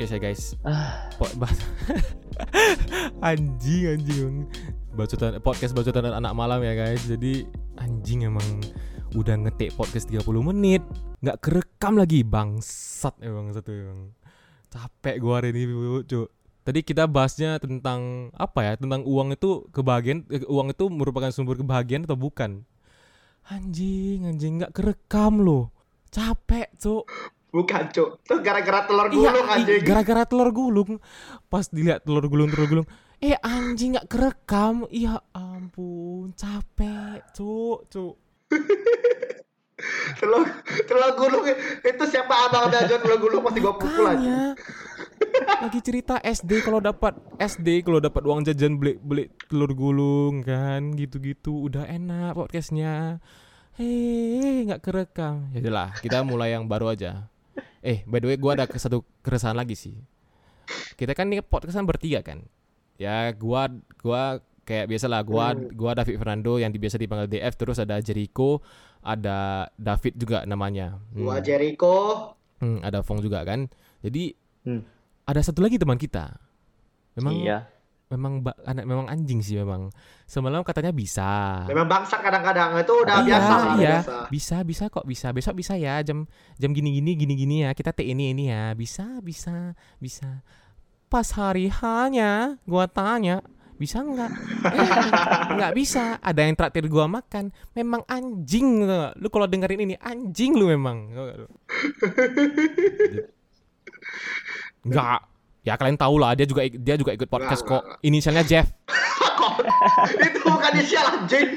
podcast ya guys. Ah, Po- anjing anjing. Bacotan podcast bacotan anak malam ya guys. Jadi anjing emang udah ngetik podcast 30 menit, nggak kerekam lagi bangsat emang satu emang. Capek gua hari ini, Cuk. Tadi kita bahasnya tentang apa ya? Tentang uang itu kebahagiaan eh, uang itu merupakan sumber kebahagiaan atau bukan? Anjing, anjing nggak kerekam loh. Capek, Cuk. Bukan, Cuk. Itu gara-gara telur Iya, gulung i- anjing. gara-gara telur gulung. Pas dilihat telur gulung telur gulung, eh anjing nggak kerekam. Iya ampun, capek, cuk, cuk. telur telur gulung itu siapa abang Dajon telur gulung pasti gua pukul aja. Lagi cerita SD kalau dapat SD kalau dapat uang jajan beli beli telur gulung kan gitu-gitu udah enak podcastnya hei nggak kerekam ya udahlah kita mulai yang baru aja eh by the way gua ada satu keresahan lagi sih kita kan ini podcastan bertiga kan ya gua gua kayak biasalah gua Hmm. gua David Fernando yang biasa dipanggil DF terus ada Jericho ada David juga namanya Hmm. Gua Jericho. Hmm, ada Fong juga kan. Jadi Hmm. ada satu lagi teman kita. Memang iya. Memang ba- anak memang anjing sih memang. Semalam katanya bisa. Memang bangsat kadang-kadang itu udah Iya, biasa lah, iya. biasa. Bisa, bisa kok bisa. Besok bisa ya jam jam gini-gini gini-gini ya. Kita teh ini ini ya. Bisa, bisa, bisa. Pas hari hanya gua tanya, bisa nggak? Eh, nggak bisa. Ada yang traktir gua makan. Memang anjing nggak? Lu kalau dengerin ini anjing lu memang. Nggak lu? Enggak. Ya kalian tahu lah dia juga dia juga ikut podcast Nggak, kok. Inisialnya Jeff. itu bukan inisial anjing.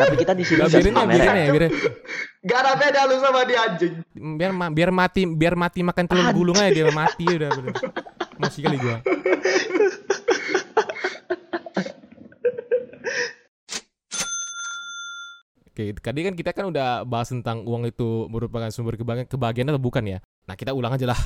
Tapi kita di sini biarin ya, biarin ya, biarin. Gak ada beda lu sama dia anjing. biar ma- biar mati biar mati makan telur gulung aja dia mati udah bener. Masih kali gua. Oke, tadi kan kita kan udah bahas tentang uang itu merupakan sumber kebahagiaan, kebahagiaan atau bukan ya. Nah, kita ulang aja lah.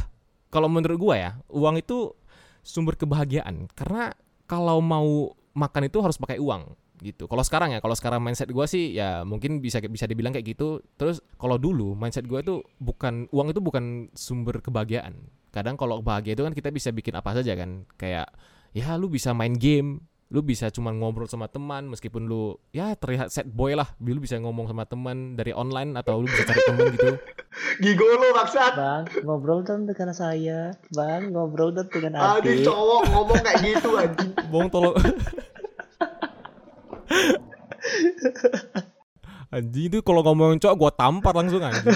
Kalau menurut gua ya, uang itu sumber kebahagiaan karena kalau mau makan itu harus pakai uang gitu. Kalau sekarang ya, kalau sekarang mindset gua sih ya mungkin bisa bisa dibilang kayak gitu. Terus kalau dulu mindset gua itu bukan uang itu bukan sumber kebahagiaan. Kadang kalau bahagia itu kan kita bisa bikin apa saja kan. Kayak ya lu bisa main game, lu bisa cuma ngobrol sama teman meskipun lu ya terlihat sad boy lah, lu bisa ngomong sama teman dari online atau lu bisa cari teman gitu. Gigo lu bangsat. Bang, ngobrol dong dengan saya. Bang, ngobrol dong dengan Aduh adik. cowok ngomong kayak gitu anjing. Bong tolong. anjing itu kalau ngomongin cowok gua tampar langsung anjing.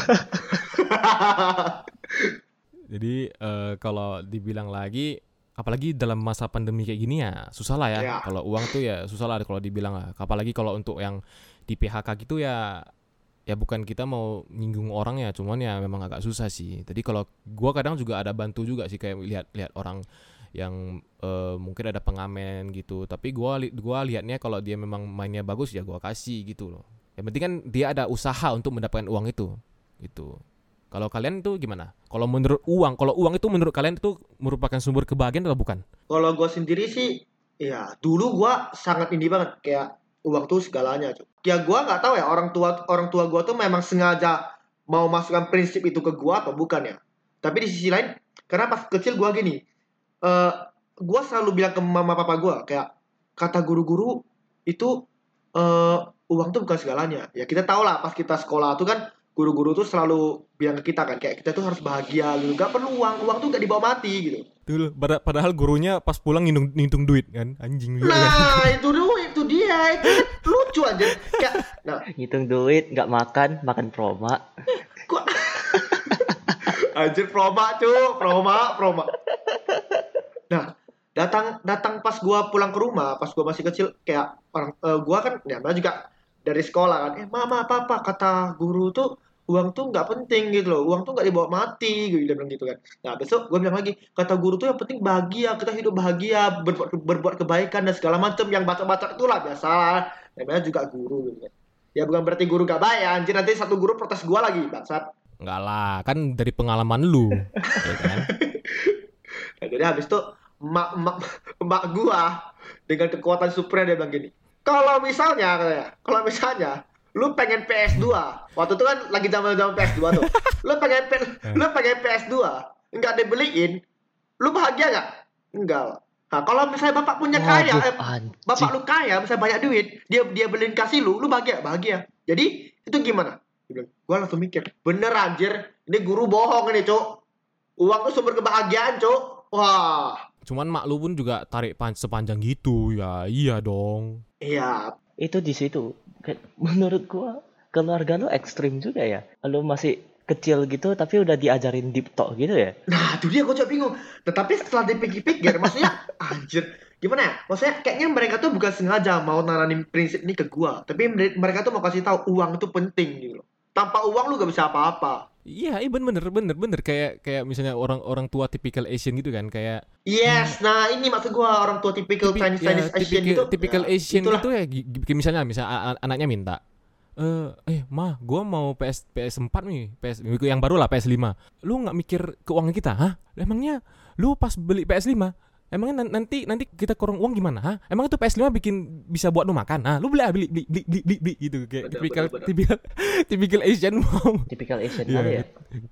Jadi eh, kalau dibilang lagi apalagi dalam masa pandemi kayak gini ya susah lah ya. Ya. Kalau uang tuh ya susah lah kalau dibilang lah. Apalagi kalau untuk yang di PHK gitu ya ya bukan kita mau nyinggung orang ya, cuman ya memang agak susah sih. Tadi kalau gua kadang juga ada bantu juga sih kayak lihat-lihat orang yang eh, mungkin ada pengamen gitu. Tapi gua li- gua lihatnya kalau dia memang mainnya bagus ya gua kasih gitu loh. Yang penting kan dia ada usaha untuk mendapatkan uang itu. Gitu. Kalau kalian tuh gimana? Kalau menurut uang, kalau uang itu menurut kalian itu merupakan sumber kebahagiaan atau bukan? Kalau gua sendiri sih, ya dulu gua sangat ini banget kayak uang tuh segalanya. Ya gua nggak tahu ya orang tua orang tua gua tuh memang sengaja mau masukkan prinsip itu ke gua atau bukan ya. Tapi di sisi lain, karena pas kecil gua gini, eh gua selalu bilang ke mama papa gua kayak kata guru-guru itu eh uang tuh bukan segalanya. Ya kita tahu lah pas kita sekolah tuh kan guru-guru tuh selalu bilang ke kita kan kayak kita tuh harus bahagia gitu. Gak perlu uang, uang tuh gak dibawa mati gitu. Tuh, pada- padahal gurunya pas pulang ngitung, ngitung duit kan, anjing juga. kan. Nah, itu dulu itu dia. Itu kan lucu aja. Kayak nah, Ngitung duit, nggak makan, makan proma. gua Anjir proma, cu. Proma, proma. Nah, datang datang pas gua pulang ke rumah, pas gua masih kecil kayak orang eh, gua kan ya juga dari sekolah kan. Eh, mama, papa kata guru tuh uang tuh nggak penting gitu loh. Uang tuh nggak dibawa mati gitu dia bilang gitu kan. Nah, besok gua bilang lagi, kata guru tuh yang penting bahagia, kita hidup bahagia, berbuat berbuat kebaikan dan segala macam yang baca-baca itulah biasa. Namanya juga guru gitu kan. Ya bukan berarti guru gak baik ya, anjir nanti satu guru protes gua lagi, bangsat. Enggak lah, kan dari pengalaman lu. ya kan? Nah, jadi habis itu emak emak emak gua dengan kekuatan super dia bilang gini. Kalau misalnya kalau misalnya lu pengen PS2, waktu itu kan lagi zaman-zaman PS2 tuh. Lu pengen P- lu pengen PS2, nggak dibeliin, lu bahagia nggak? Enggak lah. Nah, kalau misalnya bapak punya kaya, Waduh, eh, anjing. bapak lu kaya, misalnya banyak duit, dia dia beliin kasih lu, lu bahagia, bahagia. Jadi itu gimana? Dia bilang, gua langsung mikir, bener anjir, ini guru bohong ini, cok. Uang tuh sumber kebahagiaan, cok. Wah, Cuman mak lu pun juga tarik pan sepanjang gitu ya. Iya dong. iya. Itu di situ. Menurut gua keluarga lu ekstrim juga ya. Lu masih kecil gitu tapi udah diajarin deep talk gitu ya. Nah, itu dia gue juga bingung. Tetapi setelah dipikir-pikir, maksudnya, anjir, gimana ya? Maksudnya kayaknya mereka tuh bukan sengaja mau naranin prinsip ini ke gua, tapi mere- mereka tuh mau kasih tahu uang itu penting gitu. Tanpa uang lu gak bisa apa-apa. Iya, iya bener bener bener kayak kayak misalnya orang orang tua tipikal Asian gitu kan kayak Yes, nah ini maksud gua orang tua tipikal tipi- Chinese ya, Chinese Asian tipikal, gitu. tipikal Ya, Asian itulah. gitu ya misalnya misalnya anaknya minta eh eh mah gua mau PS PS4 nih PS yang baru lah PS5 lu nggak mikir keuangan kita hah emangnya lu pas beli PS5 emangnya nan- nanti nanti kita kurang uang gimana hah emang itu PS5 bikin bisa buat lu makan? Ah lu beli ah, beli beli beli beli beli, beli gitu. Kayak Bener, tipikal bener, bener. tipikal tipikal Asian mau Tipikal Asian kali ya.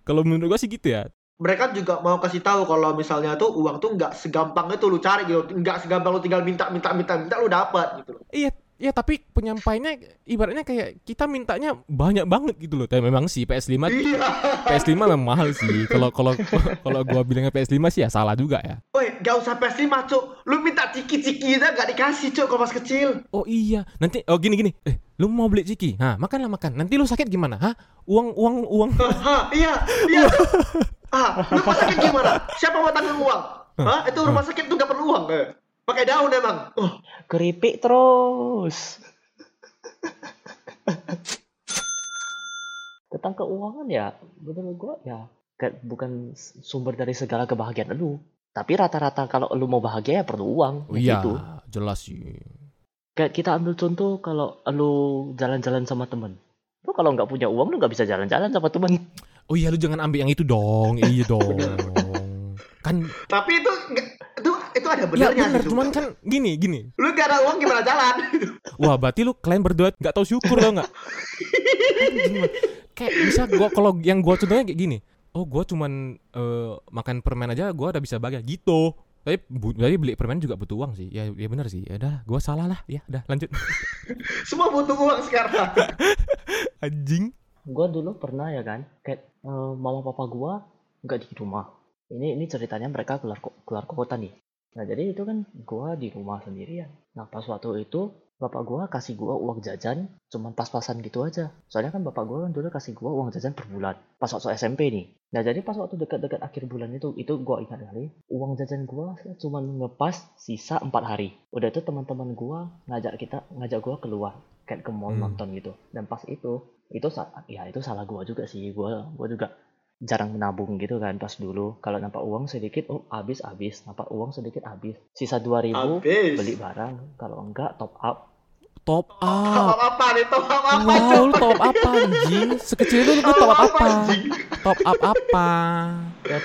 kalau menurut gua sih gitu ya. Mereka juga mau kasih tahu kalau misalnya tuh uang tuh nggak segampang itu lu cari gitu, nggak segampang lu tinggal minta minta minta minta lu dapat gitu loh. Iya, iya tapi penyampaiannya ibaratnya kayak kita mintanya banyak banget gitu loh. Tapi memang sih PS5 Iya. PS5 memang mahal sih. Kalau kalau kalau gua bilangnya PS5 sih ya salah juga ya. Woi, gak usah PS5, cuk. Lu minta ciki-ciki aja gak dikasih, cuk, kalau pas kecil. Oh iya, nanti oh gini gini. Eh, lu mau beli ciki? Nah, makanlah makan. Nanti lu sakit gimana? Hah? Uang uang uang. Iya, iya. ah, lu sakit gimana? Siapa mau tanggung uang? Hah? Itu rumah sakit tuh gak perlu uang, eh. Pakai daun emang. Oh, Keripik terus. Tentang keuangan ya, menurut gua ya bukan sumber dari segala kebahagiaan lu. Tapi rata-rata kalau lu mau bahagia ya perlu uang. Oh, ya iya, gitu. jelas sih. Kayak kita ambil contoh kalau lu jalan-jalan sama temen. Lu kalau nggak punya uang lu nggak bisa jalan-jalan sama temen. Oh iya, lu jangan ambil yang itu dong. Iya dong. kan tapi itu itu ada ya benernya bener, sih, cuman kan gini gini. Lu gak ada uang gimana jalan? Wah, berarti lu kalian berdua nggak tahu syukur tau nggak? Kayak bisa gua kalau yang gua contohnya kayak gini. Oh, gua cuman eh, makan permen aja gua udah bisa bahagia gitu. Tapi bu, jadi beli permen juga butuh uang sih. Ya ya benar sih. Ya udah, gua salah lah. Ya udah lanjut. Semua butuh uang sekarang. Anjing. Gua dulu pernah ya kan, kayak eh, mama papa gua nggak di rumah. Ini ini ceritanya mereka keluar keluar kota nih. Nah jadi itu kan gua di rumah sendirian. Nah pas waktu itu bapak gua kasih gua uang jajan cuman pas-pasan gitu aja. Soalnya kan bapak gua kan dulu kasih gua uang jajan per bulan. Pas waktu SMP nih. Nah jadi pas waktu dekat-dekat akhir bulan itu itu gua ingat kali uang jajan gua cuman ngepas sisa empat hari. Udah itu teman-teman gua ngajak kita ngajak gua keluar kayak ke mall Hmm. nonton gitu. Dan pas itu itu ya itu salah gua juga sih. Gua gua juga jarang menabung gitu kan pas dulu kalau nampak uang sedikit oh habis habis nampak uang sedikit habis sisa 2000 Habis. beli barang kalau enggak top up Top Top up. up apa nih? Top up apa? Wow, lu top up apa anjing? Sekecil itu lu top up apa? anjing? Top up apa? ya,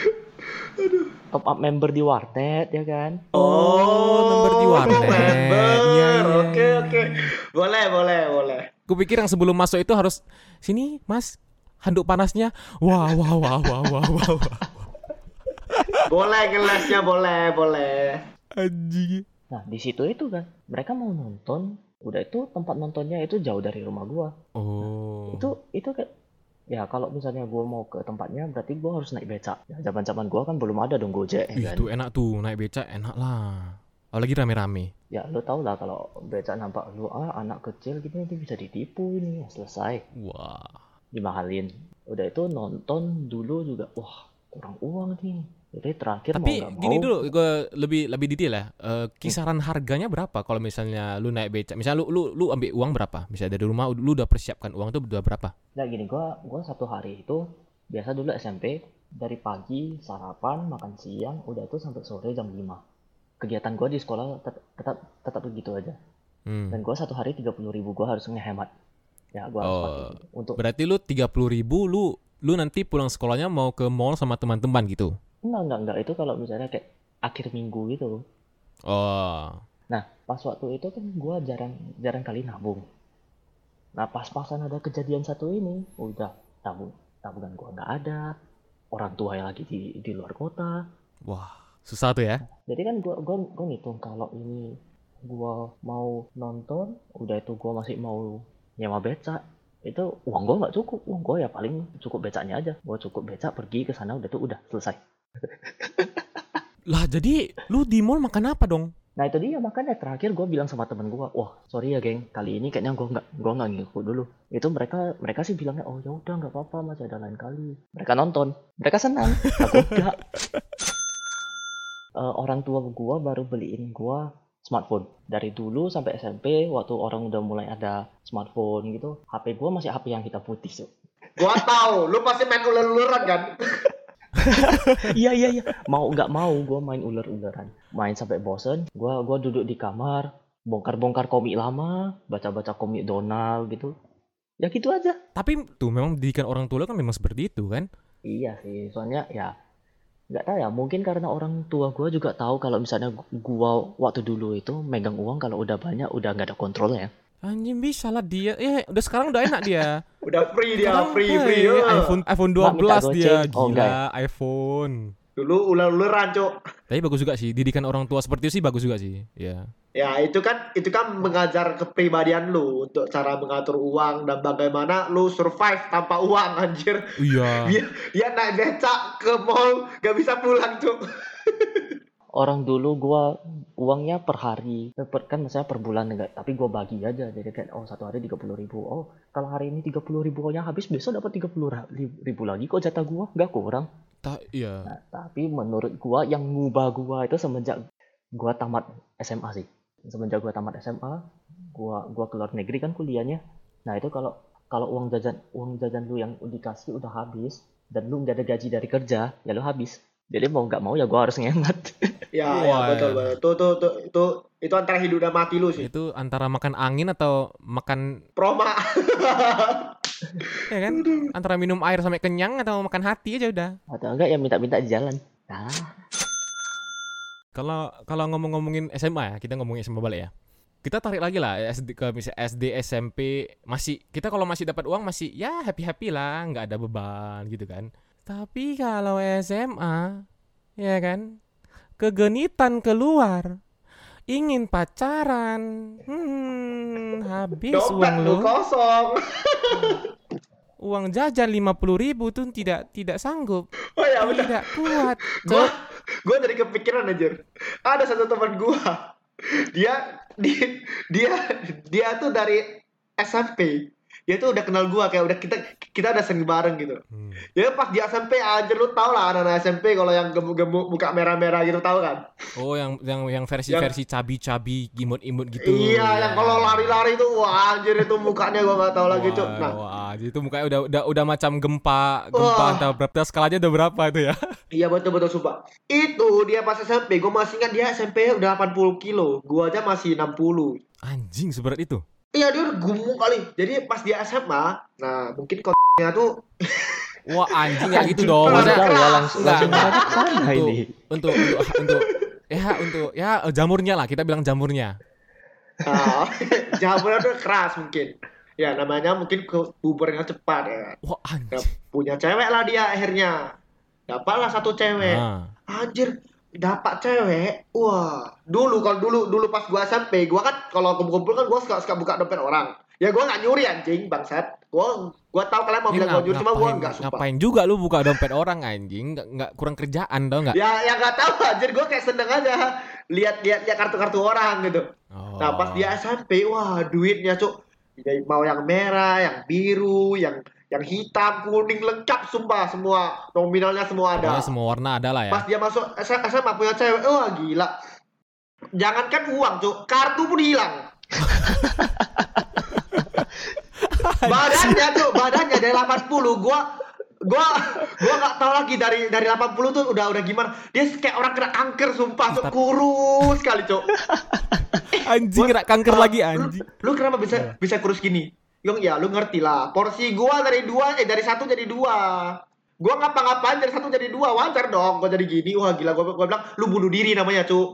top up member di warnet ya kan Oh, member di warnet. member. Iya, iya, Oke, oke. Boleh, boleh, boleh. Gue pikir yang sebelum masuk itu harus sini, Mas. Handuk panasnya. Wah, wah, wah, wah, wah, wah. wah. Boleh gelasnya, boleh, boleh. Anjing. nah di situ itu kan mereka mau nonton udah itu tempat nontonnya itu jauh dari rumah gua Oh. itu itu kayak ya kalau misalnya gua mau ke tempatnya berarti gua harus naik becak ya zaman zaman gua kan belum ada dong gojek Ih, ya kan itu enak tuh naik becak enak lah. Apalagi rame-rame. ya lo tau lah kalau becak nampak lu ah anak kecil gitu nanti bisa ditipu ini selesai Wah. Dimahalin udah itu nonton dulu juga wah kurang uang nih jadi terakhir Tapi mau gini mau dulu, gue lebih lebih detail ya. Eh, kisaran harganya berapa kalau misalnya lu naik becak? Misalnya lu lu lu ambil uang berapa? Misalnya dari rumah lu udah persiapkan uang itu udah berapa? nah gini gua gua satu hari itu biasa dulu SMP dari pagi sarapan makan siang udah itu sampai sore jam 5 kegiatan gua di sekolah tet- tetap tetap begitu aja Hmm. dan gua satu hari 30.000 ribu gua harus ngehemat ya gua harus Oh, pakai untuk Berarti lu 30.000 ribu lu lu nanti pulang sekolahnya mau ke mall sama teman-teman gitu. enggak enggak enggak itu kalau misalnya kayak akhir minggu gitu Oh. Nah, pas waktu itu kan gua jarang jarang kali nabung. Nah, pas-pasan ada kejadian satu ini, udah tabung tabungan gua nggak ada. orang tua yang lagi di di luar kota Wah, susah tuh ya. jadi kan gua gua gua ngitung kalau ini gua mau nonton udah itu gua masih mau nyewa becak itu uang gua nggak cukup. Uang gua ya paling cukup becaknya aja. Gua cukup becak pergi ke sana udah tuh udah selesai. Lah jadi lu di mall makan apa dong? nah itu dia makanya terakhir gua bilang sama temen gua wah sorry ya geng. Kali ini kayaknya gua nggak gua nggak ngikut dulu. Itu mereka mereka sih bilangnya oh ya udah nggak apa-apa masih ada lain kali. Mereka nonton. Mereka senang. Aku enggak Eh, orang tua gua baru beliin gua smartphone dari dulu sampai SMP waktu orang udah mulai ada smartphone gitu HP gua masih HP yang hitam putih so. Gua tahu, lu pasti main ular-ularan kan? iya iya iya mau nggak mau gua main ular-ularan main sampai bosen gua gua duduk di kamar bongkar-bongkar komik lama baca-baca komik Donald gitu ya gitu aja Tapi tuh memang didikan orang tua kan memang seperti itu kan? iya sih soalnya ya nggak tahu ya mungkin karena orang tua gua juga tahu kalau misalnya gua waktu dulu itu megang uang kalau udah banyak udah nggak ada kontrolnya Anjing bisa lah dia. Eh, udah sekarang udah enak dia. Udah free dia, Sekarang, free free. ya. iPhone iPhone Mak minta 12 dia. Oh, Gila, enggak ya? iPhone. Dulu ular-ularan, Cok. Tapi bagus juga sih, didikan orang tua seperti itu sih bagus juga sih. Ya. Ya, itu kan itu kan mengajar kepribadian lu untuk cara mengatur uang dan bagaimana lu survive tanpa uang anjir. Iya. Dia dia naik becak ke mall gak bisa pulang, Cok. orang dulu gua uangnya per hari per, kan misalnya per bulan enggak tapi gua bagi aja jadi kayak oh satu hari tiga puluh ribu oh kalau hari ini tiga puluh ribunya habis besok dapat tiga puluh ribu lagi kok jatah gua nggak kurang Ta iya. Nah, tapi menurut gua yang ngubah gua itu semenjak gua tamat SMA sih. Semenjak gua tamat SMA, gua gua keluar negeri kan kuliahnya. Nah, itu kalau kalau uang jajan uang jajan lu yang dikasih udah habis dan lu nggak ada gaji dari kerja, ya lu habis. Jadi mau nggak mau ya gua harus ngehemat. Ya, Wah, ya betul ya. betul. Tuh, tuh, tuh, itu itu antara hidup dan mati lu sih. Itu antara makan angin atau makan Proma. ya kan? Antara minum air sampai kenyang atau makan hati aja udah. Atau enggak ya minta-minta di jalan. Nah, Kalau kalau ngomong-ngomongin SMA ya, kita ngomongin SMA balik ya. Kita tarik lagi lah SD ke misalnya SD, SMP masih kita kalau masih dapat uang masih ya happy happy lah, nggak ada beban gitu kan. Tapi kalau SMA ya kan kegenitan keluar ingin pacaran hmm, habis Dompet uang lu kosong. uang jajan lima puluh ribu tuh tidak tidak sanggup Oh ya benar. tidak kuat Gua Cok. gua dari kepikiran anjir. Ada satu teman gua. Dia dia dia dia tuh dari SMP. Dia tuh udah kenal gua kayak udah kita kita udah sering bareng gitu. Hmm. Ya pas di SMP anjir lu tau lah anak-anak SMP kalau yang gemuk-gemuk muka merah-merah gitu tahu kan? Oh, yang yang yang versi-versi cabi-cabi, imut-imut gitu. Iya, yang kalau lari-lari tuh wah anjir itu mukanya gua nggak tahu lagi tuh. Nah, wah, itu mukanya udah udah udah macam gempa, gempa Wah. entah berapa skalanya udah berapa itu ya. iya betul-betul sumpah. Itu dia pas SMP, gua masih ingat dia SMP udah 80 kilo, gua aja masih 60. Anjing seberat itu. Iya dia udah gemuk kali. Jadi pas dia SMA, nah mungkin kontennya tuh Wah, anjing ya gitu dong. Masa- Maksudnya ya langsung langsung untuk, ini. untuk untuk untuk ya untuk ya jamurnya lah kita bilang jamurnya. ah, jamurnya tuh keras mungkin. Ya namanya mungkin buburnya cepat ya. Wah, Ya, anjing. punya cewek lah dia akhirnya. Dapatlah satu cewek. Ah. Anjir, dapat cewek. Wah, dulu kalau dulu dulu pas gua SMP, gua kan kalau kumpul-kumpul kan gua suka suka buka dompet orang. Ya gua nggak nyuri anjing, bangsat. Gua gua tahu kalian mau bilang gua nyuri, cuma gua nggak suka. Ngapain juga lu buka dompet orang anjing? Nggak, nggak kurang kerjaan tau nggak? Ya, ya nggak tahu anjir, gua kayak seneng aja lihat lihat lihat kartu-kartu orang gitu. Oh. Nah, pas dia SMP, wah duitnya cuk. Ya, mau yang merah, yang biru, yang yang hitam, kuning lengkap sumpah semua nominalnya semua ada. Pokoknya semua warna ada lah ya. Pas dia masuk SMA punya cewek, wah gila. Jangankan uang, cuk, kartu pun hilang. badannya tuh, badannya dari 80, gua gua gua nggak tahu lagi dari dari 80 tuh udah udah gimana. Dia kayak orang kena kanker sumpah, Tapi- kurus sekali, cuk. Anjing kena kanker lagi anjing. Lu, lu kenapa bisa bisa kurus gini? Yung ya lu ngerti lah. Porsi gua dari dua eh dari satu jadi dua. Gua ngapa-ngapain dari satu jadi dua wajar dong. Gua jadi gini. Wah gila gua, gua bilang lu bunuh diri namanya cu.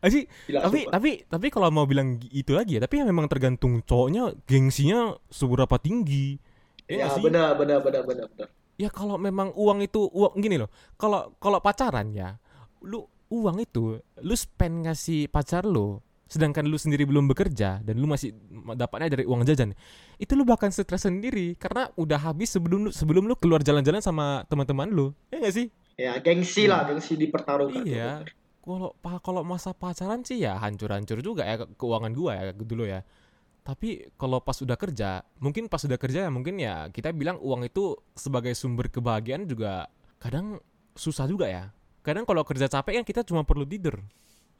Gila, tapi sumpah. tapi tapi kalau mau bilang itu lagi ya, tapi ya memang tergantung cowoknya gengsinya seberapa tinggi. Ya sih? benar benar benar benar benar. Ya kalau memang uang itu uang gini loh. Kalau kalau pacaran ya, lu uang itu lu spend ngasih pacar lu, sedangkan lu sendiri belum bekerja dan lu masih dapatnya dari uang jajan. Itu lu bahkan stres sendiri karena udah habis sebelum lu sebelum lu keluar jalan-jalan sama teman-teman lu. Ya nggak sih? Ya gengsi lah, gengsi dipertaruhkan. Iya. Kalau pa- kalau masa pacaran sih ya hancur-hancur juga ya ke- keuangan gua ya dulu ya. Tapi kalau pas udah kerja, mungkin pas udah kerja ya mungkin ya kita bilang uang itu sebagai sumber kebahagiaan juga kadang susah juga ya. Kadang kalau kerja capek kan kita cuma perlu tidur.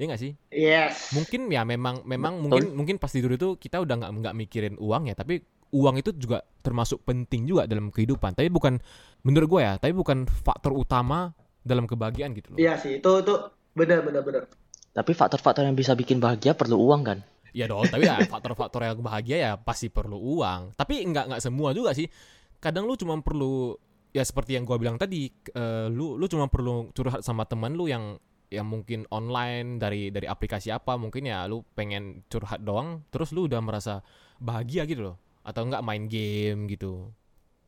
Ya nggak sih? Yes. Mungkin ya memang memang Betul. mungkin mungkin pas tidur itu kita udah nggak nggak mikirin uang ya, tapi uang itu juga termasuk penting juga dalam kehidupan. Tapi bukan menurut gua ya, tapi bukan faktor utama dalam kebahagiaan gitu loh. Iya sih, itu itu benar benar benar. Tapi faktor-faktor yang bisa bikin bahagia perlu uang kan? Ya dong, tapi ya faktor-faktor yang bahagia ya pasti perlu uang. Tapi nggak nggak semua juga sih. Kadang lu cuma perlu ya seperti yang gua bilang tadi, eh, lu lu cuma perlu curhat sama teman lu yang yang mungkin online dari dari aplikasi apa, mungkin ya lu pengen curhat doang, terus lu udah merasa bahagia gitu loh. Atau nggak main game gitu.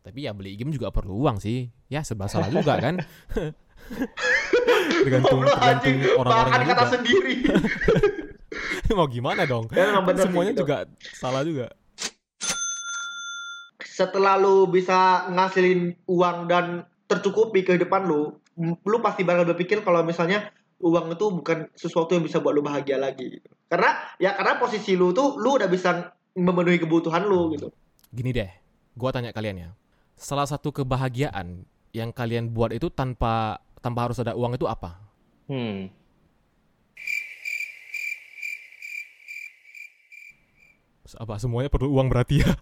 Tapi ya beli game juga perlu uang sih. Ya serba salah juga kan. tergantung tergantung orang-orangnya Makan kata juga. sendiri. Mau gimana dong? Ya, semuanya gitu. juga salah juga. Setelah lu bisa ngasilin uang dan tercukupi kehidupan lu, lu pasti bakal berpikir kalau misalnya uang itu bukan sesuatu yang bisa buat lu bahagia lagi gitu. Karena ya karena posisi lu tuh lu udah bisa memenuhi kebutuhan lu gitu. Gini deh, gua tanya kalian ya. Salah satu kebahagiaan yang kalian buat itu tanpa tanpa harus ada uang itu apa? Hmm. Apa semuanya perlu uang berarti ya?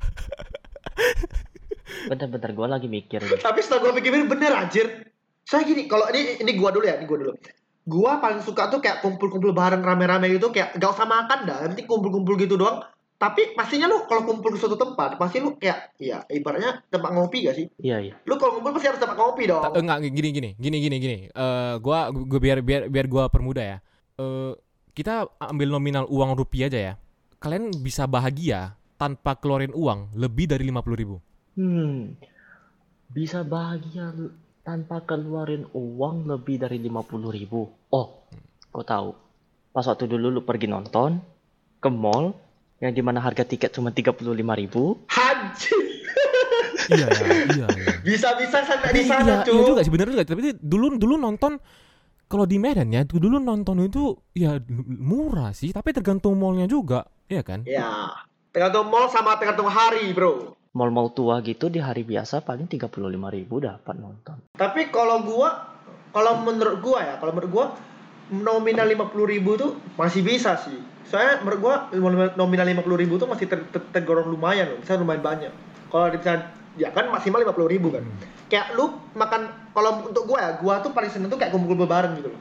Bentar-bentar gue lagi mikir. Tapi setelah gue pikirin bener anjir. Saya gini, kalau ini ini gua dulu ya, ini gua dulu. Gua paling suka tuh kayak kumpul-kumpul bareng rame-rame gitu kayak gak usah makan dah, nanti kumpul-kumpul gitu doang. Tapi pastinya lu kalau kumpul ke suatu tempat, pasti lu kayak ya ibaratnya tempat ngopi gak sih? Iya iya. Lu kalau kumpul pasti harus tempat ngopi dong. Ta- enggak gini gini gini gini gini. Eh gua gua biar biar biar gua permudah ya. Eh kita ambil nominal uang rupiah aja ya. Kalian bisa bahagia tanpa keluarin uang lebih dari 50.000 ribu. Hmm. Bisa bahagia l- tanpa keluarin uang lebih dari 50.000 ribu. Oh, kau tahu. Pas waktu dulu lu pergi nonton ke mall yang di mana harga tiket cuma 35.000 ribu. Anjir. iya ya, iya ya. Bisa-bisa sampai di sana, iya, cuy. iya juga sih bener juga. Tapi dulu dulu nonton kalau di Medan ya, dulu nonton itu ya murah sih, tapi tergantung mallnya juga, iya kan? Ya. Tergantung mall sama tergantung hari, bro. Mall-mall tua gitu di hari biasa paling 35.000 ribu dapat nonton. Tapi kalau gua, kalau menurut gua ya, kalau menurut gua nominal 50.000 ribu tuh masih bisa sih. Soalnya menurut gua nominal 50.000 ribu tuh masih ter- ter- tergolong lumayan loh, bisa lumayan banyak. Kalau bisa ya kan maksimal 50.000 ribu kan. Kayak lu makan kalau untuk gua ya, gua tuh paling seneng tuh kayak kumpul-kumpul bareng gitu loh.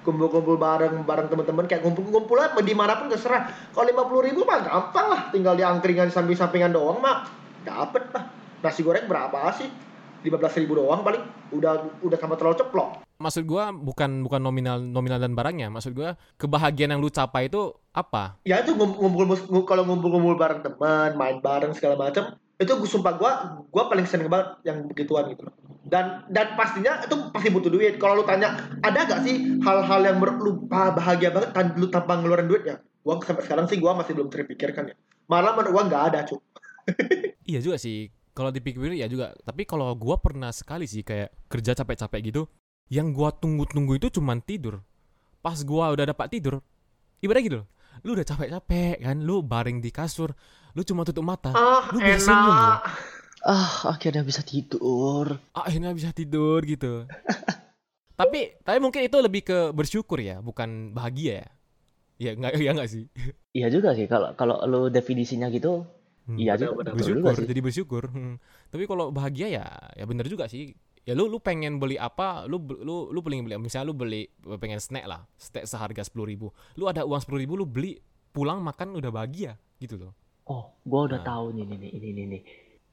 Kumpul-kumpul bareng bareng teman-teman kayak kumpul-kumpul lah di mana pun terserah. Kalau 50.000 ribu mah gampang lah, tinggal di angkringan samping-sampingan doang mah dapet lah. Nasi goreng berapa sih? 15.000 ribu doang paling udah udah sama telur ceplok. Maksud gua bukan bukan nominal nominal dan barangnya, maksud gua kebahagiaan yang lu capai itu apa? Ya itu ngum- ngumpul ngum- kalau ngumpul-ngumpul bareng teman, main bareng segala macam, itu gue sumpah gua gua paling seneng banget yang begituan gitu loh. Dan dan pastinya itu pasti butuh duit. Kalau lu tanya, ada gak sih hal-hal yang lu bah- bahagia banget lu tanpa ngeluarin duit ya? Gua sampai sekarang sih gua masih belum terpikirkan ya. Malah menurut gua nggak ada, Cuk. Iya juga sih. Kalau dipikir ya juga. Tapi kalau gua pernah sekali sih kayak kerja capek-capek gitu, yang gua tunggu-tunggu itu cuman tidur. Pas gua udah dapat tidur, ibaratnya gitu loh. Lu udah capek-capek kan, lu baring di kasur, lu cuma tutup mata, Ah, Lu bisa senyum loh. enak. Ah, akhirnya bisa tidur. akhirnya bisa tidur gitu. tapi tapi mungkin itu lebih ke bersyukur ya, bukan bahagia ya. Ya enggak ya enggak sih. Iya juga sih kalau kalau lu definisinya gitu, Hmm. iya benar, juga. benar, bersyukur juga sih. jadi bersyukur Hmm. tapi kalau bahagia ya ya bener juga sih ya lu lu pengen beli apa lu lu lu pengen beli misalnya lu beli pengen snack lah snack seharga sepuluh ribu lu ada uang sepuluh ribu lu beli pulang makan udah bahagia gitu loh Oh, gua udah Nah. tahu nih nih nih ini nih.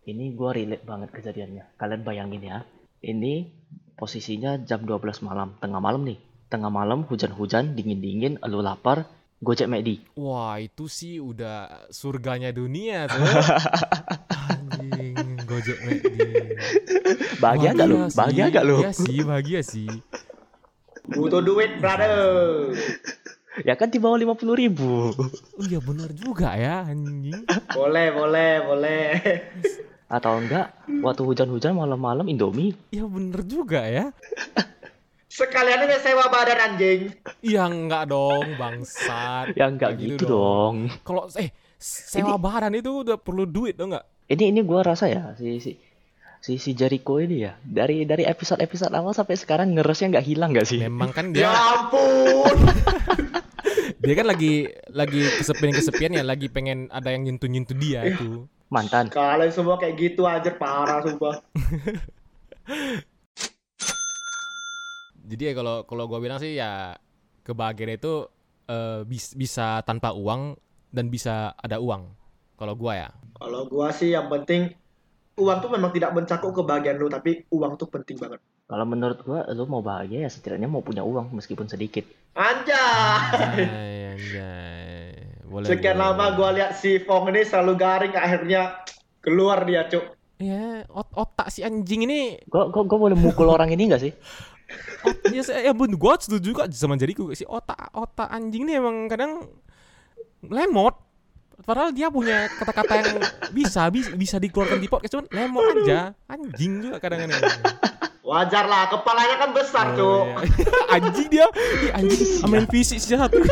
Ini gua relate banget kejadiannya. Kalian bayangin ya. Ini posisinya jam 12 malam, tengah malam nih. Tengah malam hujan-hujan, dingin-dingin, lu lapar, Gojek McD. wah itu sih udah surganya dunia tuh anjing Gojek McD. Bahagia gak lu? Bahagia gak lu? Iya sih, bahagia sih. Butuh duit, brother. Ya kan di bawah 50 ribu. Oh iya benar juga ya anjing. Boleh, boleh, boleh. Atau enggak, waktu hujan-hujan malam-malam Indomie. Ya bener juga ya. Sekalian aja sewa badan anjing. Ya enggak dong, bangsat. Ya enggak Nggak gitu, dong. Kalau eh sewa badan itu udah perlu duit dong enggak? Ini ini gua rasa ya si si si, si Jericho ini ya dari dari episode episode awal sampai sekarang ngeresnya nggak hilang nggak sih? Memang kan Ya dia ampun. dia kan lagi lagi kesepian-kesepian ya, lagi pengen ada yang nyentuh-nyentuh dia Iya. itu. Mantan. Kalian semua kayak gitu aja parah sumpah. Jadi ya kalau kalau gua bilang sih ya kebahagiaan itu eh, bis- bisa tanpa uang dan bisa ada uang. Kalau gua ya. Kalau gua sih yang penting uang tuh memang tidak mencakup kebahagiaan lu, tapi uang tuh penting banget. Kalau menurut gua lu mau bahagia ya setidaknya mau punya uang meskipun sedikit. Anjay. Anjay, anjay. Boleh. Sekian boleh, lama gua lihat si Fong ini selalu garing akhirnya keluar dia, Cuk. Ya, ot- otak si anjing ini Gua gua, gua boleh mukul orang ini nggak sih? ot- ya, saya- ya bun gua setuju juga sama jadiku si otak otak anjing ini emang kadang lemot padahal dia punya kata-kata yang bisa bisa, bisa dikeluarkan di podcast cuman lemot aja. Anjing juga kadang-kadang Wajar lah, kepalanya kan besar, Cuk. Oh, iya. anjing dia. Anjing. Main fisik satu